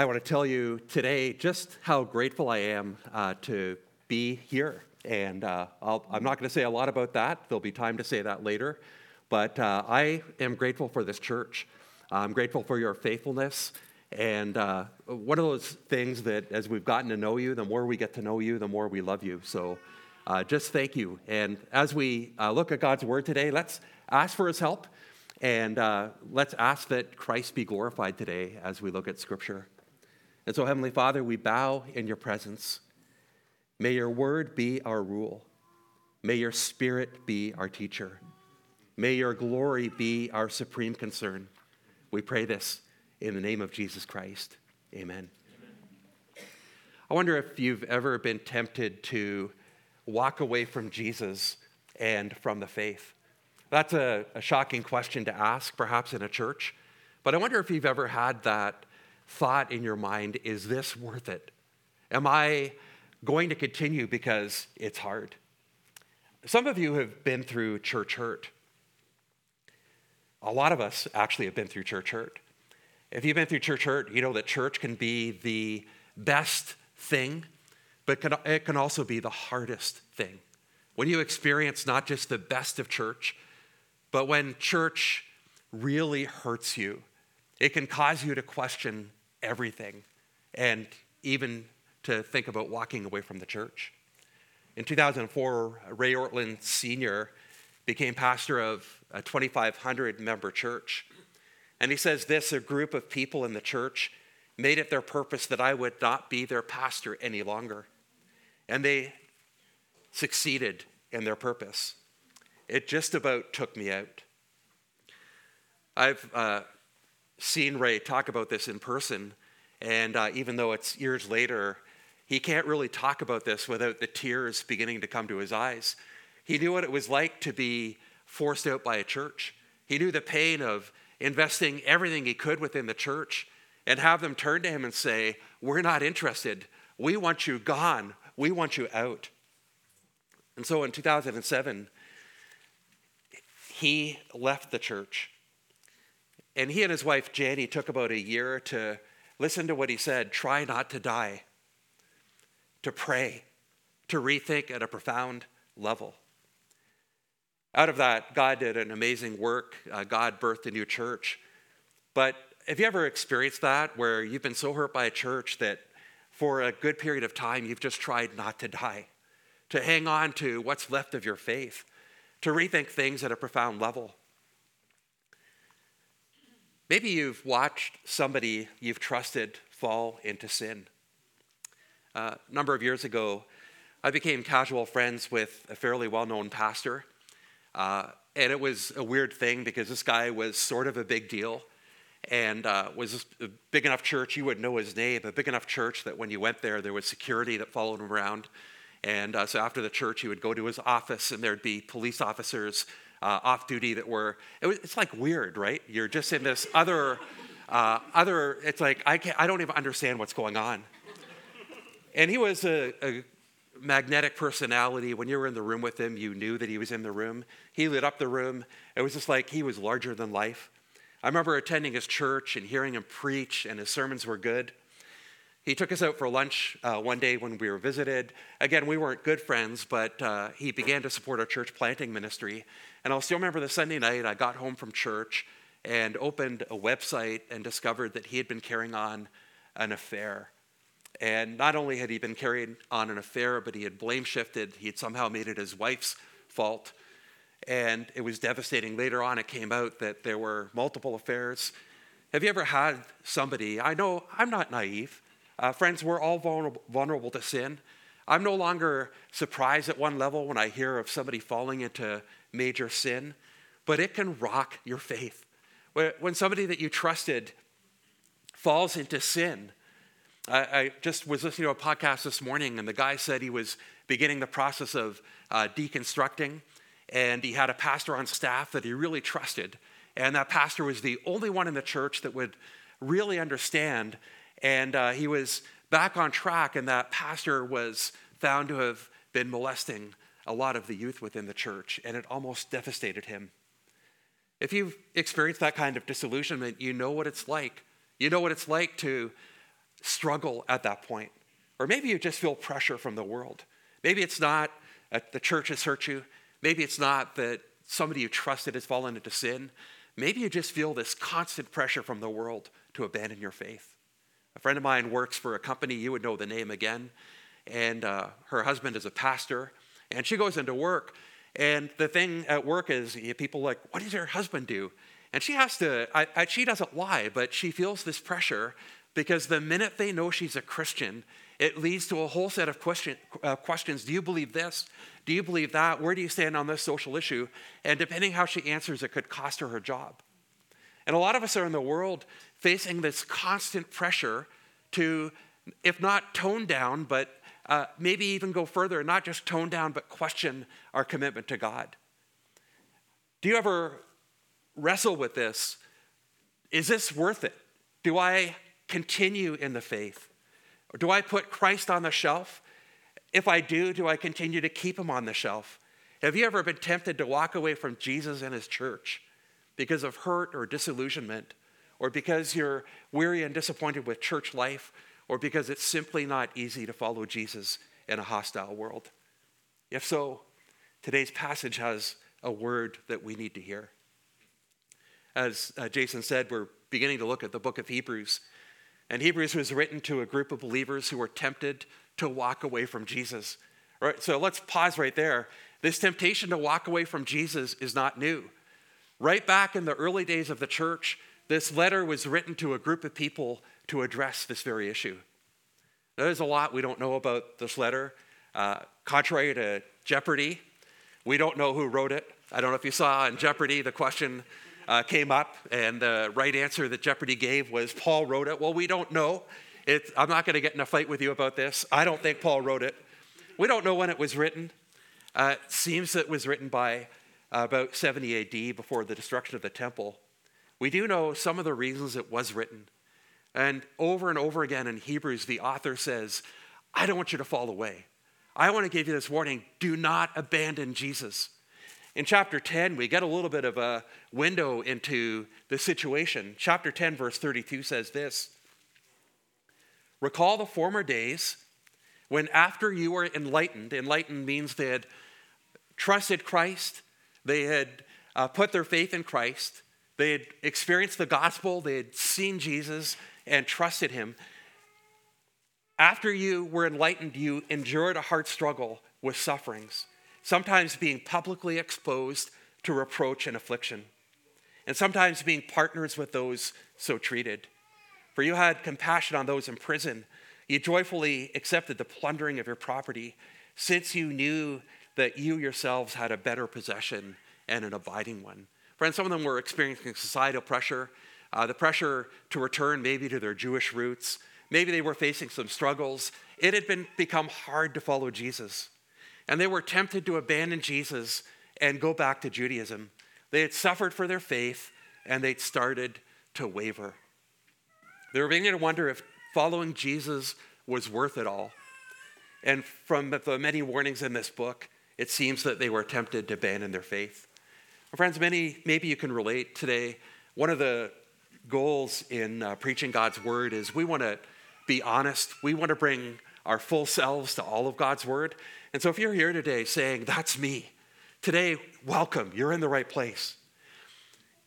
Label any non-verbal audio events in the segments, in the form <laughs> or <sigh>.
I want to tell you today just how grateful I am uh, to be here. And uh, i am not going to say a lot about that. There'll be time to say that later. But uh, I am grateful for this church. I'm grateful for your faithfulness. And uh, one of those things that as we've gotten to know you, the more we get to know you, the more we love you. So uh, just thank you. And as we uh, look at God's word today, let's ask for his help. And let's ask that Christ be glorified today as we look at Scripture. And so, Heavenly Father, we bow in your presence. May your word be our rule. May your spirit be our teacher. May your glory be our supreme concern. We pray this in the name of Jesus Christ. Amen. Amen. I wonder if you've ever been tempted to walk away from Jesus and from the faith. That's a, a, shocking question to ask, perhaps in a church. But I wonder if you've ever had that thought in your mind is this worth it? Am I going to continue because it's hard? Some of you have been through church hurt. A lot of us actually have been through church hurt. If you've been through church hurt, you know that church can be the best thing, but it can also be the hardest thing. When you experience not just the best of church, but when church really hurts you, it can cause you to question everything and even to think about walking away from the church. In 2004, Ray Ortlund Sr. became pastor of a 2,500 member church. And he says this a group of people in the church made it their purpose that I would not be their pastor any longer. And they succeeded in their purpose. It just about took me out. I've uh, seen Ray talk about this in person, and uh, even though it's years later, he can't really talk about this without the tears beginning to come to his eyes. He knew what it was like to be forced out by a church. He knew the pain of investing everything he could within the church and have them turn to him and say, We're not interested. We want you gone. We want you out. And so in 2007, he left the church. And he and his wife, Jani, took about a year to listen to what he said try not to die, to pray, to rethink at a profound level. Out of that, God did an amazing work. Uh, God birthed a new church. But have you ever experienced that where you've been so hurt by a church that for a good period of time you've just tried not to die, to hang on to what's left of your faith, to rethink things at a profound level? Maybe you've watched somebody you've trusted fall into sin. Uh, a number of years ago, I became casual friends with a fairly well known pastor. Uh, and it was a weird thing because this guy was sort of a big deal and uh, was a big enough church, you would know his name, a big enough church that when you went there, there was security that followed him around. And uh, so after the church, he would go to his office and there'd be police officers uh, off duty that were, it was, it's like weird, right? You're just in this other, uh, other, it's like, I, can't, I don't even understand what's going on. And he was a, a magnetic personality. When you were in the room with him, you knew that he was in the room. He lit up the room. It was just like he was larger than life. I remember attending his church and hearing him preach, and his sermons were good. He took us out for lunch uh, one day when we were visited. Again, we weren't good friends, but uh, he began to support our church planting ministry. And I'll still remember the Sunday night I got home from church and opened a website and discovered that he had been carrying on an affair. And not only had he been carrying on an affair, but he had blame shifted. He had somehow made it his wife's fault. And it was devastating. Later on, it came out that there were multiple affairs. Have you ever had somebody? I know I'm not naive. Uh, friends, we're all vulnerable, vulnerable to sin. I'm no longer surprised at one level when I hear of somebody falling into major sin, but it can rock your faith. When somebody that you trusted falls into sin, I, I just was listening to a podcast this morning, and the guy said he was beginning the process of uh, deconstructing, and he had a pastor on staff that he really trusted. And that pastor was the only one in the church that would really understand. And uh, he was back on track, and that pastor was found to have been molesting a lot of the youth within the church, and it almost devastated him. If you've experienced that kind of disillusionment, you know what it's like. You know what it's like to struggle at that point. Or maybe you just feel pressure from the world. Maybe it's not that the church has hurt you. Maybe it's not that somebody you trusted has fallen into sin. Maybe you just feel this constant pressure from the world to abandon your faith. A friend of mine works for a company, you would know the name again, and uh, her husband is a pastor, and she goes into work. And the thing at work is people like, What does your husband do? And she has to, I, I, she doesn't lie, but she feels this pressure because the minute they know she's a Christian, it leads to a whole set of question, uh, questions. Do you believe this? Do you believe that? Where do you stand on this social issue? And depending how she answers, it could cost her her job. And a lot of us are in the world facing this constant pressure to, if not tone down, but uh, maybe even go further, and not just tone down, but question our commitment to God. Do you ever wrestle with this? Is this worth it? Do I continue in the faith? Or do I put Christ on the shelf? If I do, do I continue to keep him on the shelf? Have you ever been tempted to walk away from Jesus and his church because of hurt or disillusionment, or because you're weary and disappointed with church life, or because it's simply not easy to follow Jesus in a hostile world? If so, today's passage has a word that we need to hear. As uh, Jason said, we're beginning to look at the book of Hebrews. And Hebrews was written to a group of believers who were tempted to walk away from Jesus. Right, so let's pause right there. This temptation to walk away from Jesus is not new. Right back in the early days of the church, this letter was written to a group of people to address this very issue. There's a lot we don't know about this letter. Uh, contrary to Jeopardy, we don't know who wrote it. I don't know if you saw in Jeopardy the question uh, came up, and the right answer that Jeopardy gave was Paul wrote it. Well, we don't know. It, I'm not going to get in a fight with you about this. I don't think Paul wrote it. We don't know when it was written. Uh, it seems it was written by uh, about 70 AD before the destruction of the temple. We do know some of the reasons it was written. And over and over again in Hebrews, the author says, I don't want you to fall away. I want to give you this warning do not abandon Jesus. In chapter 10, we get a little bit of a window into the situation. Chapter 10, verse 32 says this Recall the former days when, after you were enlightened, enlightened means they had trusted Christ, they had uh, put their faith in Christ, they had experienced the gospel, they had seen Jesus and trusted him. After you were enlightened, you endured a hard struggle with sufferings sometimes being publicly exposed to reproach and affliction, and sometimes being partners with those so treated. For you had compassion on those in prison. You joyfully accepted the plundering of your property, since you knew that you yourselves had a better possession and an abiding one. Friends, some of them were experiencing societal pressure, uh, the pressure to return maybe to their Jewish roots. Maybe they were facing some struggles. It had been become hard to follow Jesus and they were tempted to abandon Jesus and go back to Judaism. They had suffered for their faith and they'd started to waver. They were beginning to wonder if following Jesus was worth it all. And from the many warnings in this book, it seems that they were tempted to abandon their faith. friends, many, maybe you can relate today. One of the goals in uh, preaching God's word is we want to be honest. We want to bring our full selves to all of God's word. And so if you're here today saying, That's me, today, welcome, you're in the right place.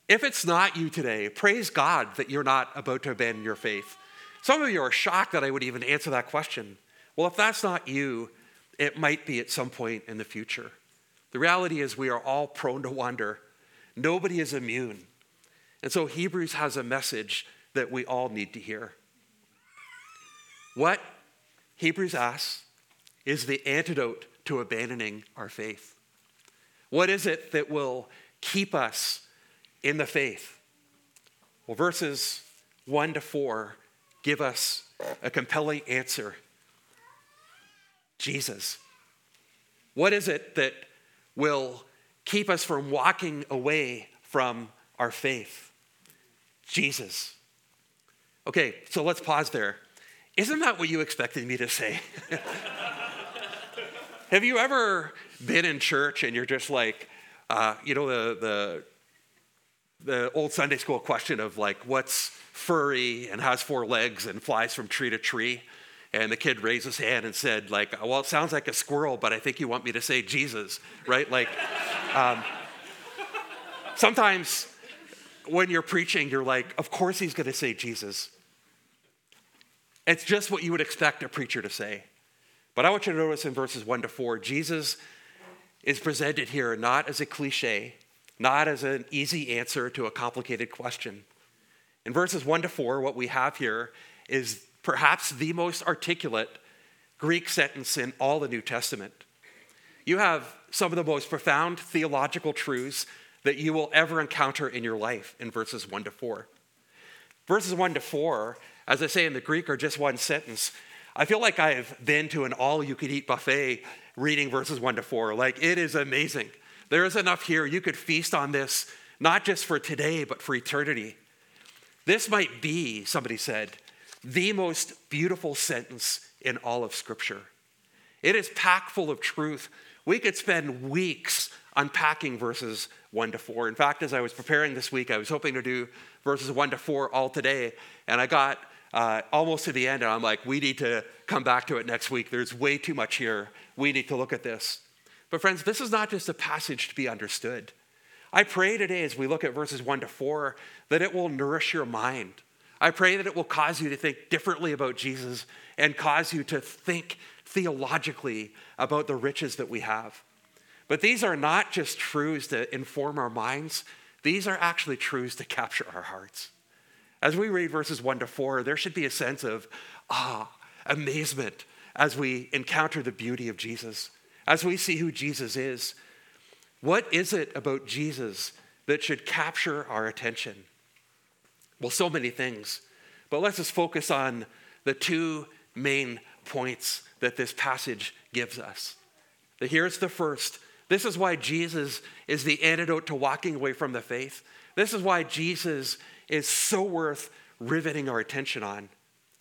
If it's not you today, praise God that you're not about to abandon your faith. Some of you are shocked that I would even answer that question. Well, if that's not you, it might be at some point in the future. The reality is, we are all prone to wander. Nobody is immune. And so, Hebrews has a message that we all need to hear. What Hebrews asks is the antidote to abandoning our faith. What is it that will keep us in the faith? Well, verses 1 to 4 give us a compelling answer Jesus. What is it that will keep us from walking away from our faith? Jesus. Okay, so let's pause there. Isn't that what you expected me to say? <laughs> Have you ever been in church and you're just like, uh, you know, the, the, the old Sunday school question of like, what's furry and has four legs and flies from tree to tree? And the kid raised his hand and said, like, well, it sounds like a squirrel, but I think you want me to say Jesus, right? Like, um, sometimes when you're preaching, you're like, of course he's going to say Jesus. It's just what you would expect a preacher to say. But I want you to notice in verses 1 to 4, Jesus is presented here not as a cliche, not as an easy answer to a complicated question. In verses 1 to 4, what we have here is perhaps the most articulate Greek sentence in all the New Testament. You have some of the most profound theological truths that you will ever encounter in your life in verses 1 to 4. Verses 1 to 4, as I say in the Greek, are just one sentence. I feel like I've been to an all you could eat buffet reading verses 1 to 4. Like, it is amazing. There is enough here. You could feast on this, not just for today, but for eternity. This might be, somebody said, the most beautiful sentence in all of Scripture. It is packed full of truth. We could spend weeks unpacking verses 1 to 4. In fact, as I was preparing this week, I was hoping to do verses 1 to 4 all today, and I got uh, almost to the end, and I'm like, we need to come back to it next week. There's way too much here. We need to look at this. But, friends, this is not just a passage to be understood. I pray today, as we look at verses 1 to 4, that it will nourish your mind. I pray that it will cause you to think differently about Jesus and cause you to think theologically about the riches that we have. But these are not just truths to inform our minds, these are actually truths to capture our hearts. As we read verses 1 to 4, there should be a sense of ah, amazement as we encounter the beauty of Jesus, as we see who Jesus is. What is it about Jesus that should capture our attention? Well, so many things, but let's just focus on the two main points that this passage gives us. Here's the first this is why Jesus is the antidote to walking away from the faith. This is why Jesus is so worth riveting our attention on.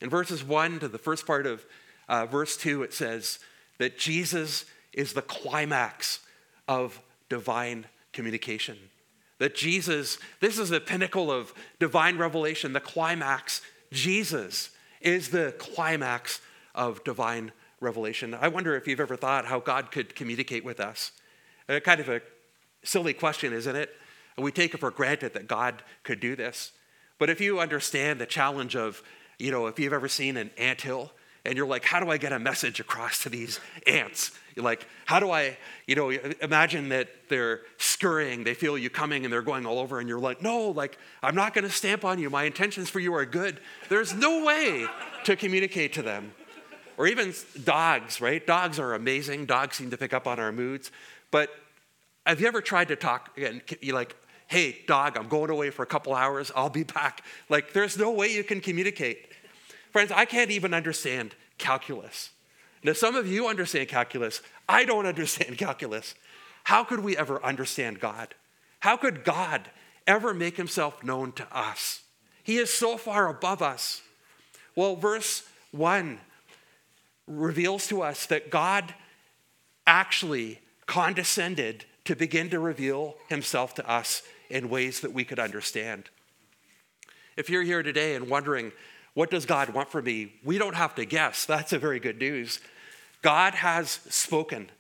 In verses 1 to the first part of uh, verse 2, it says that Jesus is the climax of divine communication. That Jesus, this is the pinnacle of divine revelation, the climax. Jesus is the climax of divine revelation. I wonder if you've ever thought how God could communicate with us. Kind of a silly question, isn't it? We take it for granted that God could do this. But if you understand the challenge of, you know, if you've ever seen an ant hill and you're like, how do I get a message across to these ants? You're like, how do I, you know, imagine that they're scurrying, they feel you coming and they're going all over, and you're like, no, like, I'm not going to stamp on you. My intentions for you are good. There's no way to communicate to them. Or even dogs, right? Dogs are amazing. Dogs seem to pick up on our moods. But have you ever tried to talk and you like, hey, dog, I'm going away for a couple hours, I'll be back. Like, there's no way you can communicate. Friends, I can't even understand calculus. Now, some of you understand calculus. I don't understand <laughs> calculus. How could we ever understand God? How could God ever make himself known to us? He is so far above us. Well, verse 1 reveals to us that God actually condescended to begin to reveal himself to us in ways that we could understand. If you're here today and wondering, what does God want from me? We don't have to guess. That's a very good news. God has spoken.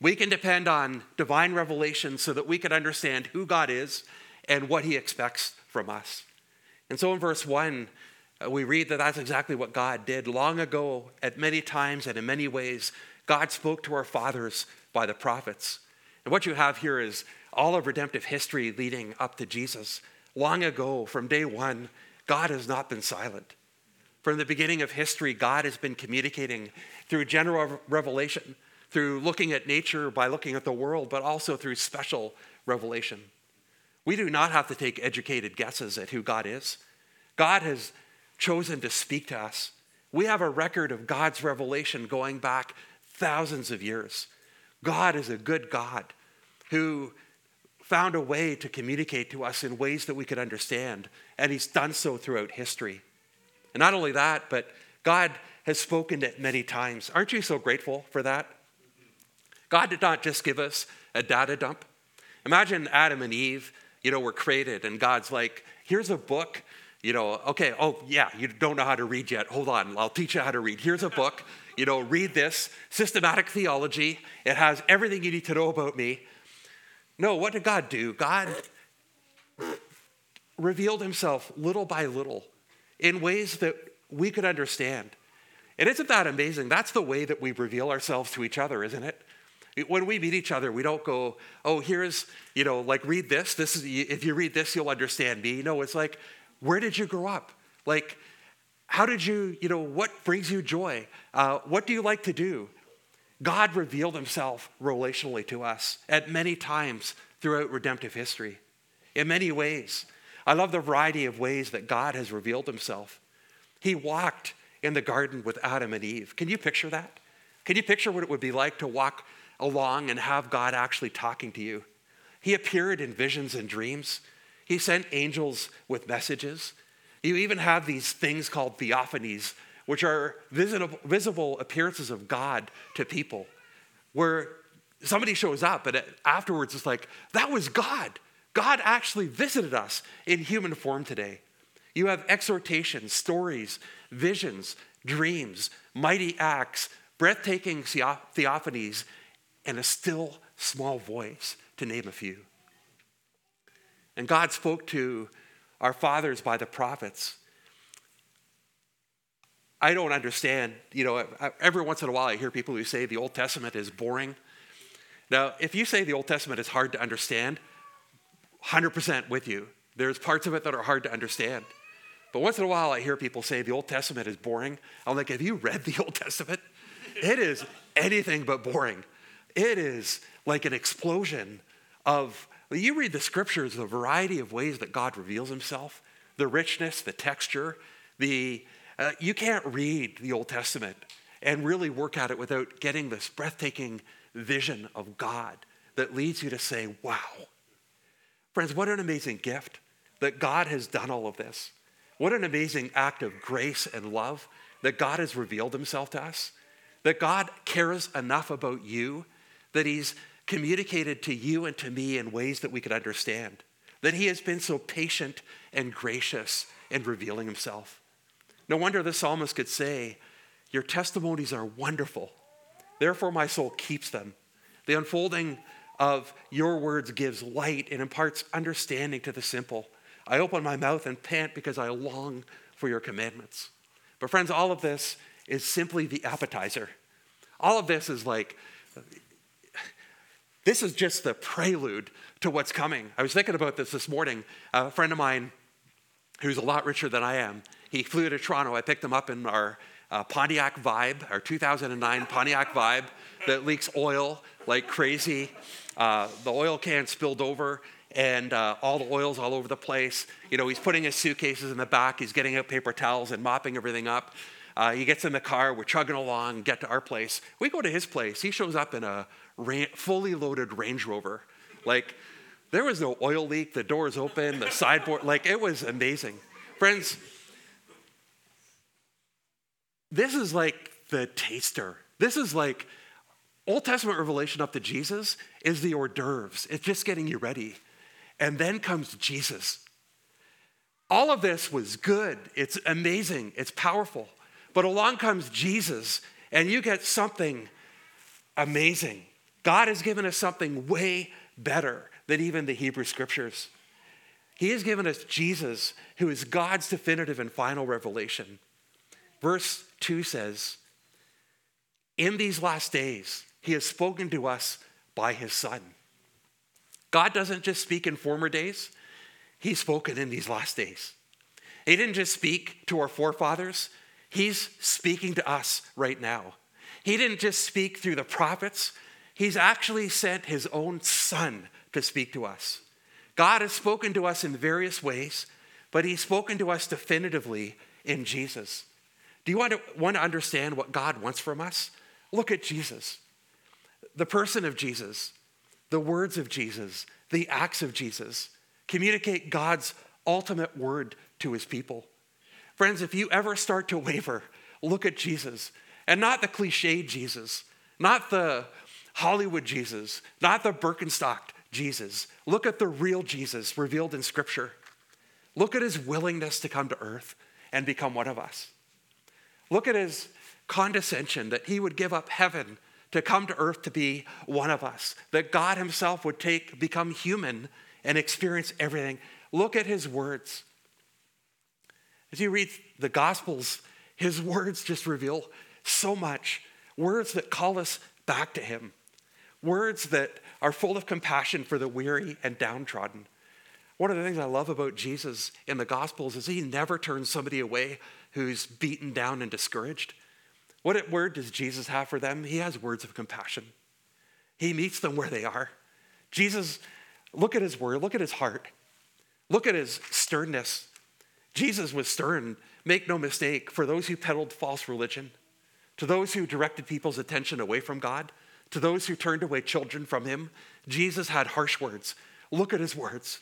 We can depend on divine revelation so that we can understand who God is and what he expects from us. And so in verse 1, uh, we read that that's exactly what God did long ago, at many times and in many ways. God spoke to our fathers by the prophets. And what you have here is all of redemptive history leading up to Jesus. Long ago, from day one, God has not been silent. From the beginning of history, God has been communicating through general revelation, through looking at nature by looking at the world, but also through special revelation. We do not have to take educated guesses at who God is. God has chosen to speak to us. We have a record of God's revelation going back thousands of years. God is a good God who found a way to communicate to us in ways that we could understand, and He's done so throughout history. And not only that, but God has spoken it many times. Aren't you so grateful for that? God did not just give us a data dump. Imagine Adam and Eve you know, were created, and God's like, here's a book. You know, okay, oh, yeah, you don't know how to read yet. Hold on, I'll teach you how to read. Here's a book. You know, read this systematic theology. It has everything you need to know about me. No, what did God do? God revealed himself little by little in ways that we could understand. And isn't that amazing? That's the way that we reveal ourselves to each other, isn't it? When we meet each other, we don't go, oh, here's, you know, like read this. This is if you read this, you'll understand me. No, it's like, where did you grow up? Like, how did you, you know, what brings you joy? Uh, what do you like to do? God revealed himself relationally to us at many times throughout redemptive history, in many ways. I love the variety of ways that God has revealed himself. He walked in the garden with Adam and Eve. Can you picture that? Can you picture what it would be like to walk along and have God actually talking to you? He appeared in visions and dreams. He sent angels with messages. You even have these things called theophanies, which are visible, appearances of God to people, where somebody shows up and afterwards it's like, that was God. God actually visited us in human form today. You have exhortations, stories, visions, dreams, mighty acts, breathtaking theophanies, and a still small voice, to name a few. And God spoke to our fathers by the prophets. I don't understand, you know, every once in a while I hear people who say the Old Testament is boring. Now, if you say the Old Testament is hard to understand, 100% with you. There's parts of it that are hard to understand. But once in a while, I hear people say the Old Testament is boring. I'm like, have you read the <laughs> Old Testament? It is anything but boring. It is like an explosion of, you read the scriptures, the variety of ways that God reveals himself, the richness, the texture, the, uh, you can't read the Old Testament and really work at it without getting this breathtaking vision of God that leads you to say, wow. Friends, what an amazing gift that God has done all of this. What an amazing act of grace and love that God has revealed himself to us. That God cares enough about you that he's communicated to you and to me in ways that we could understand. That he has been so patient and gracious in revealing himself. No wonder the psalmist could say, Your testimonies are wonderful. Therefore, my soul keeps them. The unfolding of your words gives light and imparts understanding to the simple. I open my mouth and pant because I long for your commandments. But, friends, all of this is simply the appetizer. All of this is like, this is just the prelude to what's coming. I was thinking about this this morning. A friend of mine who's a lot richer than I am, he flew to Toronto. I picked him up in our uh, Pontiac Vibe, our 2009 Pontiac Vibe that leaks oil like crazy. Uh, the oil can spilled over and uh, all the oil's all over the place. You know, he's putting his suitcases in the back, he's getting out paper towels and mopping everything up. Uh, he gets in the car, we're chugging along, get to our place. We go to his place. He shows up in a fully loaded Range Rover. Like, there was no oil leak, the door's open, the sideboard, like, it was amazing. Friends, this is like the taster. This is like Old Testament revelation up to Jesus is the hors d'oeuvres. It's just getting you ready. And then comes Jesus. All of this was good. It's amazing. It's powerful. But along comes Jesus, and you get something amazing. God has given us something way better than even the Hebrew scriptures. He has given us Jesus, who is God's definitive and final revelation. Verse 2 says, In these last days, he has spoken to us by his Son. God doesn't just speak in former days, He's spoken in these last days. He didn't just speak to our forefathers, He's speaking to us right now. He didn't just speak through the prophets, He's actually sent His own Son to speak to us. God has spoken to us in various ways, but He's spoken to us definitively in Jesus. Do you want to, want to understand what God wants from us? Look at Jesus, the person of Jesus the words of Jesus, the acts of Jesus, communicate God's ultimate word to his people. Friends, if you ever start to waver, look at Jesus and not the cliched Jesus, not the Hollywood Jesus, not the Birkenstock Jesus. Look at the real Jesus revealed in Scripture. Look at his willingness to come to earth and become one of us. Look at his condescension that he would give up heaven to come to earth to be one of us, that God himself would take, become human and experience everything. Look at his words. As you read the Gospels, his words just reveal so much. Words that call us back to him, words that are full of compassion for the weary and downtrodden. One of the things I love about Jesus in the Gospels is he never turns somebody away who's beaten down and discouraged. What word does Jesus have for them? He has words of compassion. He meets them where they are. Jesus, look at his word, look at his heart, look at his sternness. Jesus was stern, make no mistake, for those who peddled false religion, to those who directed people's attention away from God, to those who turned away children from him. Jesus had harsh words. Look at his words.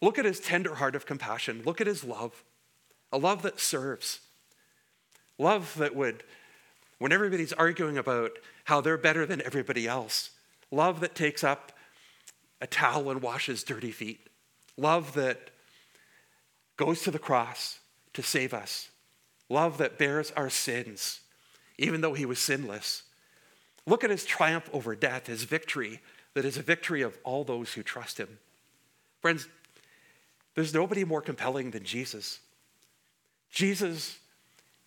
Look at his tender heart of compassion. Look at his love, a love that serves. Love that would, when everybody's arguing about how they're better than everybody else, love that takes up a towel and washes dirty feet, love that goes to the cross to save us, love that bears our sins, even though he was sinless. Look at his triumph over death, his victory that is a victory of all those who trust him. Friends, there's nobody more compelling than Jesus. Jesus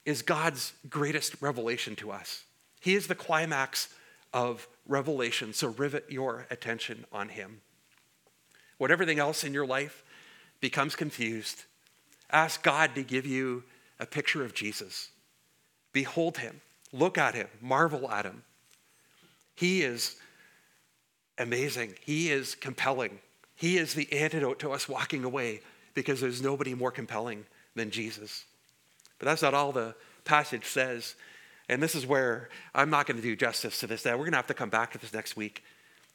is God's greatest revelation to us. He is the climax of revelation, so rivet your attention on him. When everything else in your life becomes confused, ask God to give you a picture of Jesus. Behold him, look at him, marvel at him. He is amazing, he is compelling. He is the antidote to us walking away because there's nobody more compelling than Jesus. But that's not all the passage says. And this is where I'm not going to do justice to this. That we're going to have to come back to this next week.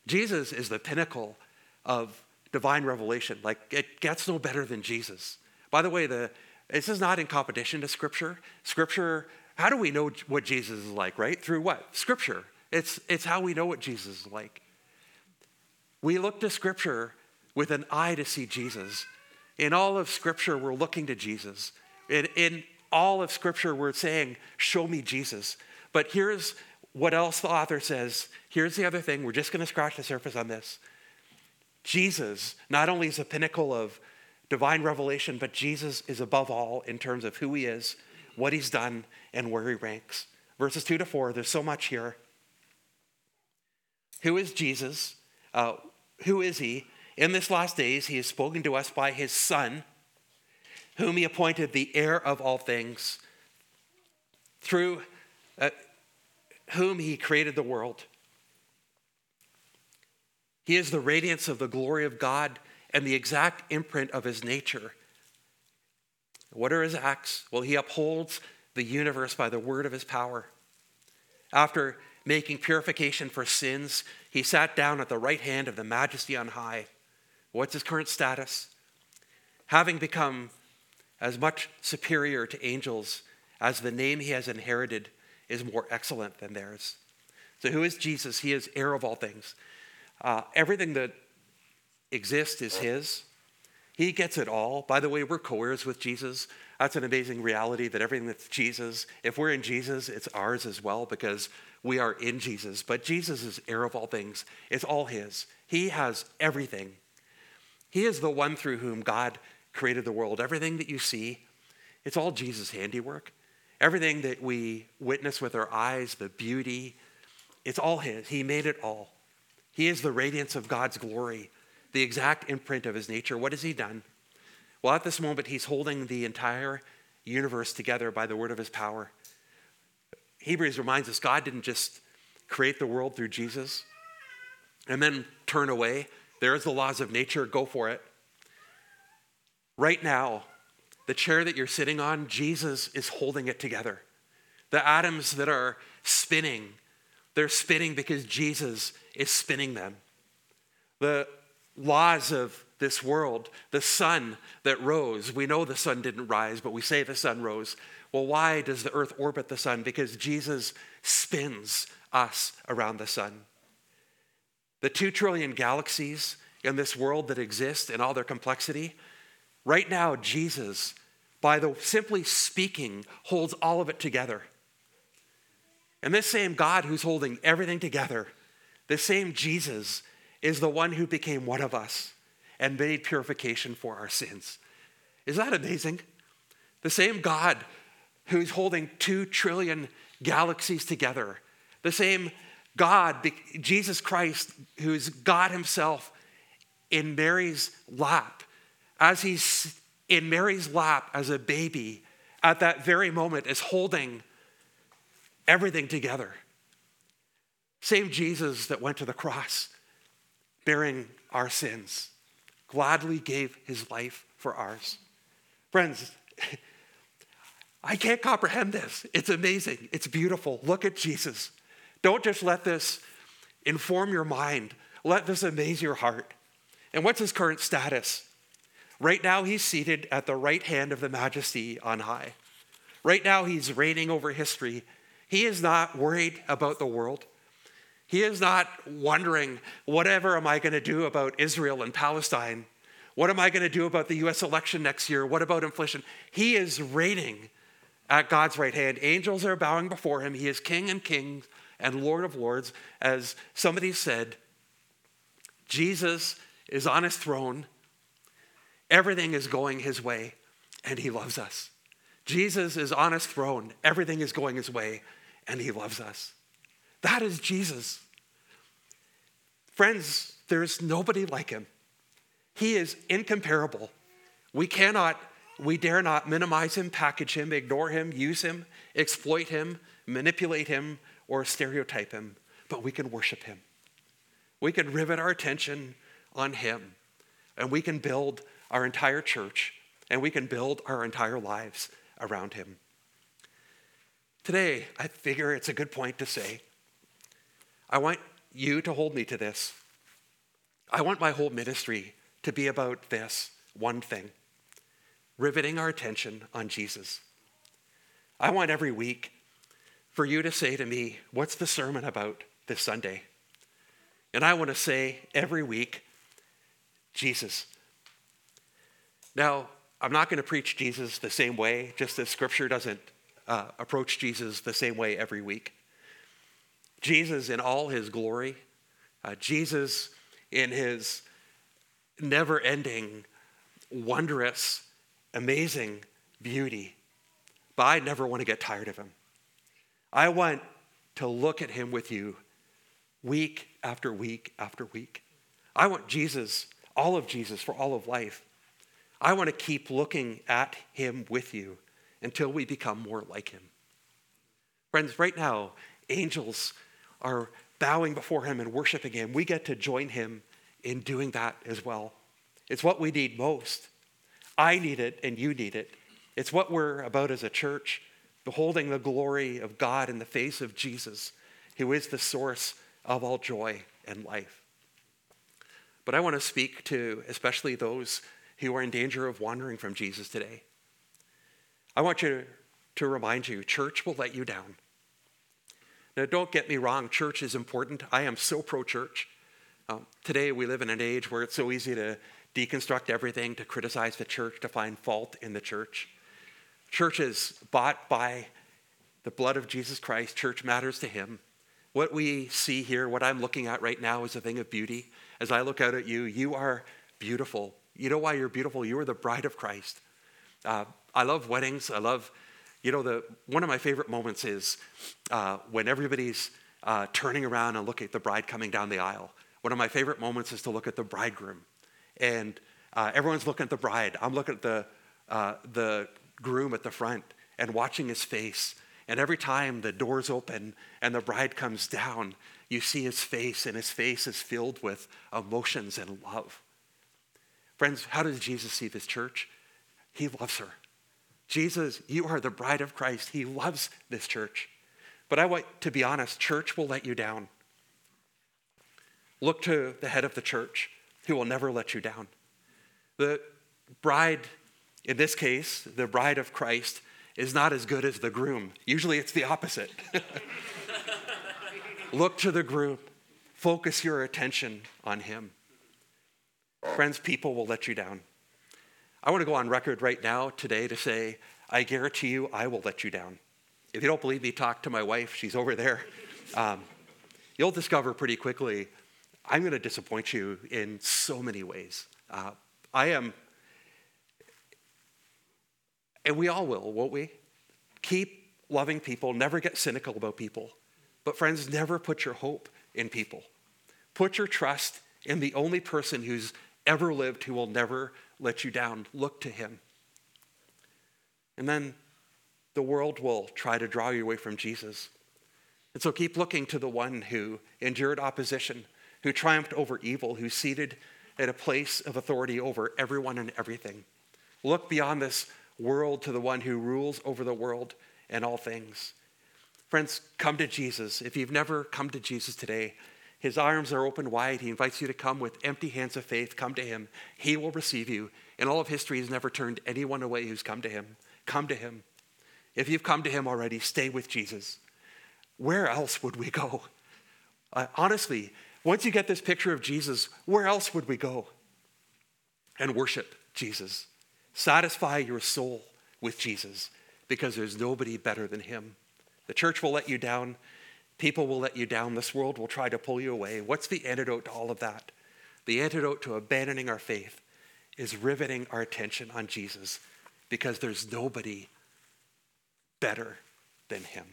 Jesus is the pinnacle of divine revelation. Like it gets no better than Jesus. By the way, the this is not in competition to Scripture. Scripture. How do we know what Jesus is like? Right through what Scripture. It's it's how we know what Jesus is like. We look to Scripture with an eye to see Jesus. In all of Scripture, we're looking to Jesus. In, in all of Scripture, we're saying, Show me Jesus. But here's what else the author says. Here's the other thing. We're just going to scratch the surface on this. Jesus not only is the pinnacle of divine revelation, but Jesus is above all in terms of who he is, what he's done, and where he ranks. Verses 2 to 4, there's so much here. Who is Jesus? Uh, who is he? In this last days, he has spoken to us by his Son whom he appointed the heir of all things, through uh, whom he created the world. He is the radiance of the glory of God and the exact imprint of his nature. What are his acts? Well, he upholds the universe by the word of his power. After making purification for sins, he sat down at the right hand of the majesty on high. What's his current status? Having become as much superior to angels as the name he has inherited is more excellent than theirs. So, who is Jesus? He is heir of all things. Uh, everything that exists is his. He gets it all. By the way, we're co heirs with Jesus. That's an amazing reality that everything that's Jesus, if we're in Jesus, it's ours as well because we are in Jesus. But Jesus is heir of all things, it's all his. He has everything. He is the one through whom God created the world. Everything that you see, it's all Jesus' handiwork. Everything that we witness with our eyes, the beauty, it's all His. He made it all. He is the radiance of God's glory, the exact imprint of His nature. What has He done? Well, at this moment, He's holding the entire universe together by the word of His power. Hebrews reminds us God didn't just create the world through Jesus and then turn away. There's the laws of nature, go for it. Right now, the chair that you're sitting on, Jesus is holding it together. The atoms that are spinning, they're spinning because Jesus is spinning them. The laws of this world, the sun that rose, we know the sun didn't rise, but we say the sun rose. Well, why does the earth orbit the sun? Because Jesus spins us around the sun. the two trillion galaxies in this world that exist in all their complexity, right now, Jesus, by the simply speaking, holds all of it together. And this same God who's holding everything together, the same Jesus, is the one who became one of us and made purification for our sins. Is that amazing? The same God who's holding two trillion galaxies together, the same God, Jesus Christ, who's God Himself in Mary's lap, as He's in Mary's lap as a baby, at that very moment, is holding everything together. Same Jesus that went to the cross, bearing our sins, gladly gave his life for ours. Friends, <laughs> I can't comprehend this. It's amazing. It's beautiful. Look at Jesus. Don't just let this inform your mind, let this amaze your heart. And what's his current status? Right now, he's seated at the right hand of the majesty on high. Right now, he's reigning over history. He is not worried about the world. He is not wondering, whatever am I going to do about Israel and Palestine? What am I going to do about the US election next year? What about inflation? He is reigning at God's right hand. Angels are bowing before him. He is King and King and Lord of Lords. As somebody said, Jesus is on his throne. Everything is going his way, and he loves us. Jesus is on his throne. Everything is going his way, and he loves us. That is Jesus. Friends, there's nobody like him. He is incomparable. We cannot, we dare not minimize him, package him, ignore him, use him, exploit him, manipulate him, or stereotype him, but we can worship him. We can rivet our attention on him, and we can build our entire church, and we can build our entire lives around him. Today, I figure it's a good point to say, I want you to hold me to this. I want my whole ministry to be about this one thing riveting our attention on Jesus. I want every week for you to say to me, What's the sermon about this Sunday? And I want to say every week, Jesus. Now, I'm not going to preach Jesus the same way, just as scripture doesn't uh, approach Jesus the same way every week. Jesus in all his glory, uh, Jesus in his never ending, wondrous, amazing beauty. But I never want to get tired of him. I want to look at him with you week after week after week. I want Jesus, all of Jesus, for all of life. I want to keep looking at him with you until we become more like him. Friends, right now, angels are bowing before him and worshiping him. We get to join him in doing that as well. It's what we need most. I need it and you need it. It's what we're about as a church, beholding the glory of God in the face of Jesus, who is the source of all joy and life. But I want to speak to especially those who are in danger of wandering from Jesus today. I want you to remind you church will let you down. Now, don't get me wrong, church is important. I am so pro church. Um, today, we live in an age where it's so easy to deconstruct everything, to criticize the church, to find fault in the church. Church is bought by the blood of Jesus Christ. Church matters to Him. What we see here, what I'm looking at right now, is a thing of beauty. As I look out at you, you are beautiful. You know why you're beautiful? You are the bride of Christ. Uh, I love weddings. I love, you know, the one of my favorite moments is uh, when everybody's uh, turning around and looking at the bride coming down the aisle. One of my favorite moments is to look at the bridegroom, and uh, everyone's looking at the bride. I'm looking at the uh, the groom at the front and watching his face. And every time the doors open and the bride comes down, you see his face, and his face is filled with emotions and love. Friends, how does Jesus see this church? He loves her. Jesus, you are the bride of Christ. He loves this church. But I want to be honest, church will let you down. Look to the head of the church who will never let you down. The bride, in this case, the bride of Christ, is not as good as the groom. Usually it's the opposite. <laughs> Look to the groom Focus your attention on Him. Friends, people will let you down. I want to go on record right now today to say, I guarantee you, I will let you down. If you don't believe me, talk to my wife. She's over there. Um, you'll discover pretty quickly I'm going to disappoint you in so many ways. Uh, I am, and we all will, won't we? Keep loving people, never get cynical about people. But, friends, never put your hope in people. Put your trust in the only person who's ever lived who will never let you down. Look to him. And then the world will try to draw you away from Jesus. And so keep looking to the one who endured opposition, who triumphed over evil, who's seated at a place of authority over everyone and everything. Look beyond this world to the one who rules over the world and all things. Friends, come to Jesus. If you've never come to Jesus today, his arms are open wide. He invites you to come with empty hands of faith. Come to him. He will receive you. In all of history, he's never turned anyone away who's come to him. Come to him. If you've come to him already, stay with Jesus. Where else would we go? Uh, honestly, once you get this picture of Jesus, where else would we go? And worship Jesus. Satisfy your soul with Jesus because there's nobody better than him. The church will let you down. People will let you down. This world will try to pull you away. What's the antidote to all of that? The antidote to abandoning our faith is riveting our attention on Jesus because there's nobody better than him.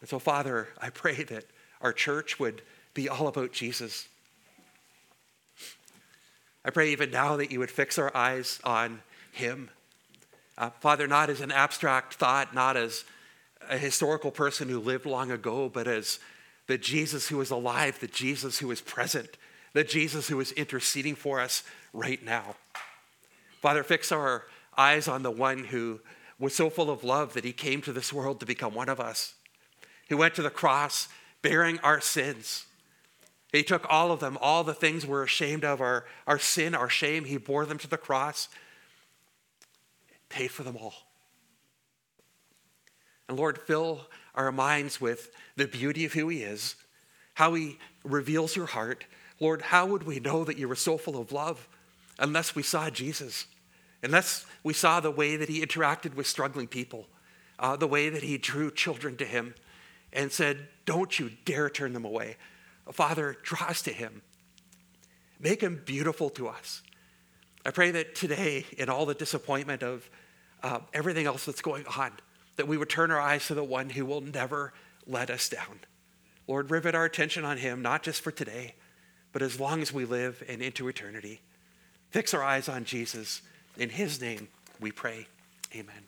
And so, Father, I pray that our church would be all about Jesus. I pray even now that you would fix our eyes on him. Uh, Father, not as an abstract thought, not as a historical person who lived long ago, but as the Jesus who is alive, the Jesus who is present, the Jesus who is interceding for us right now. Father, fix our eyes on the one who was so full of love that he came to this world to become one of us, who went to the cross bearing our sins. He took all of them, all the things we're ashamed of, our, our sin, our shame, he bore them to the cross, paid for them all. And Lord, fill our minds with the beauty of who he is, how he reveals your heart. Lord, how would we know that you were so full of love unless we saw Jesus? Unless we saw the way that he interacted with struggling people, uh, the way that he drew children to him and said, Don't you dare turn them away. Father, draw us to him. Make him beautiful to us. I pray that today, in all the disappointment of uh, everything else that's going on, that we would turn our eyes to the one who will never let us down. Lord, rivet our attention on him, not just for today, but as long as we live and into eternity. Fix our eyes on Jesus. In his name we pray. Amen.